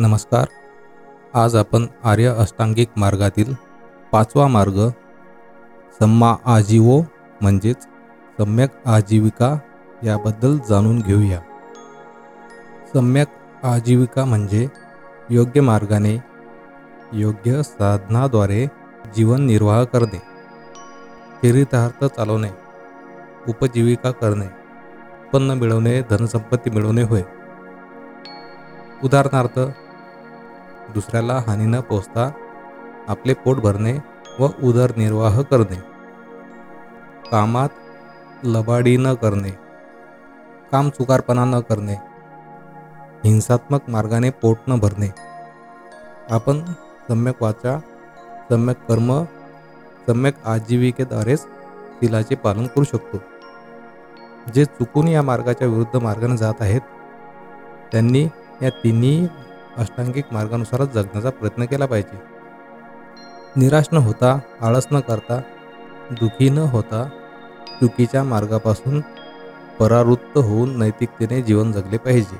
नमस्कार. आज आपण आर्य अष्टांगिक मार्गातील पाचवा मार्ग सम्मा आजीवो म्हणजेच सम्यक आजीविका याबद्दल जाणून घेऊया. सम्यक आजीविका म्हणजे योग्य मार्गाने योग्य साधनाद्वारे जीवन निर्वाह करणे चरितार्थ चालवणे उपजीविका करणे उत्पन्न मिळवणे धनसंपत्ती मिळवणे होय. उदाहरणार्थ दुसऱ्याला हानी न पोचता आपले पोट भरणे व उदरनिर्वाह करणे. कामात लबाडी न करणे. काम चुकारपणा न करणे. हिंसात्मक मार्गाने पोट न भरणे. आपण सम्यक वाचा सम्यक कर्म सम्यक आजीविकेद्वारेच तिलाचे पालन करू शकतो. जे चुकून या मार्गाच्या विरुद्ध मार्गाने जात आहेत त्यांनी या तिन्ही अष्टांगिक मार्गानुसारच जगण्याचा प्रयत्न केला पाहिजे. निराश न होता आळस न करता दुखी न होता चुकीच्या मार्गापासून परावृत्त होऊन नैतिकतेने जीवन जगले पाहिजे.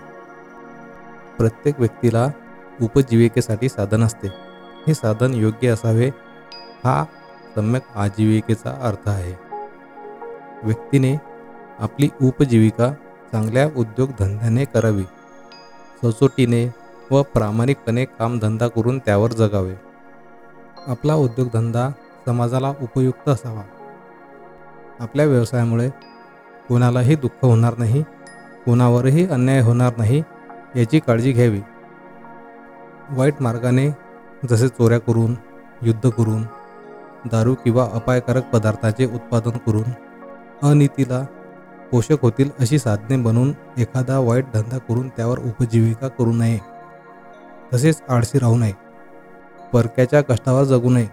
प्रत्येक व्यक्तीला उपजीविकेसाठी साधन असते. हे साधन योग्य असावे हा सम्यक आजीविकेचा अर्थ आहे. व्यक्तीने आपली उपजीविका चांगल्या उद्योगधंद्याने करावी. सचोटीने व प्रामाणिकपणे कामधंदा करून त्यावर जगावे. आपला उद्योगधंदा समाजाला उपयुक्त असावा. आपल्या व्यवसायामुळे कोणालाही दुःख होणार नाही कोणावरही अन्याय होणार नाही याची काळजी घ्यावी. वाईट मार्गाने जसे चोऱ्या करून युद्ध करून दारू किंवा अपायकारक पदार्थाचे उत्पादन करून अनितीला पोषक होतील अशी साधने बनवून एखादा वाईट धंदा करून त्यावर उपजीविका करू नये. तसेच आळशी राहू नये. परक्याच्या कष्टावर जगू नये.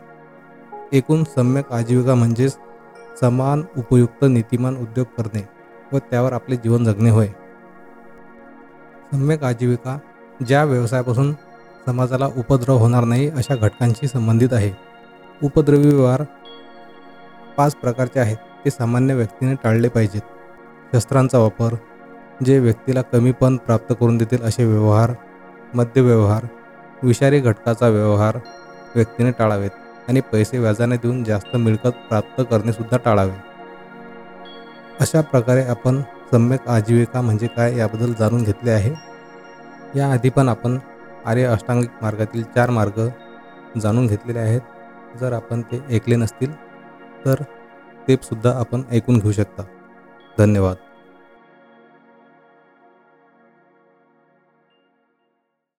एकूण सम्यक आजीविका म्हणजेच समान उपयुक्त नीतिमान उद्योग करणे व त्यावर आपले जीवन जगणे होय. सम्यक आजीविका ज्या व्यवसायापासून समाजाला उपद्रव होणार नाही अशा घटकांशी संबंधित आहे. उपद्रवी व्यवहार पाच प्रकारचे आहेत. ते सामान्य व्यक्तीने टाळले पाहिजेत. शस्त्रांचा वापर जे व्यक्तीला कमीपण प्राप्त करून देतील असे व्यवहार मद्यव्यवहार विषारी घटकाचा व्यवहार व्यक्तीने टाळावेत आणि पैसे व्याजाने देऊन जास्त मिळकत प्राप्त करणेसुद्धा टाळावे. अशा प्रकारे आपण सम्यक आजीविका म्हणजे काय याबद्दल जाणून घेतले आहे. याआधी पण आपण आर्य अष्टांगिक मार्गातील चार मार्ग जाणून घेतलेले आहेत. जर आपण ते ऐकले नसतील तर ते सुद्धा आपण ऐकून घेऊ शकता. धन्यवाद.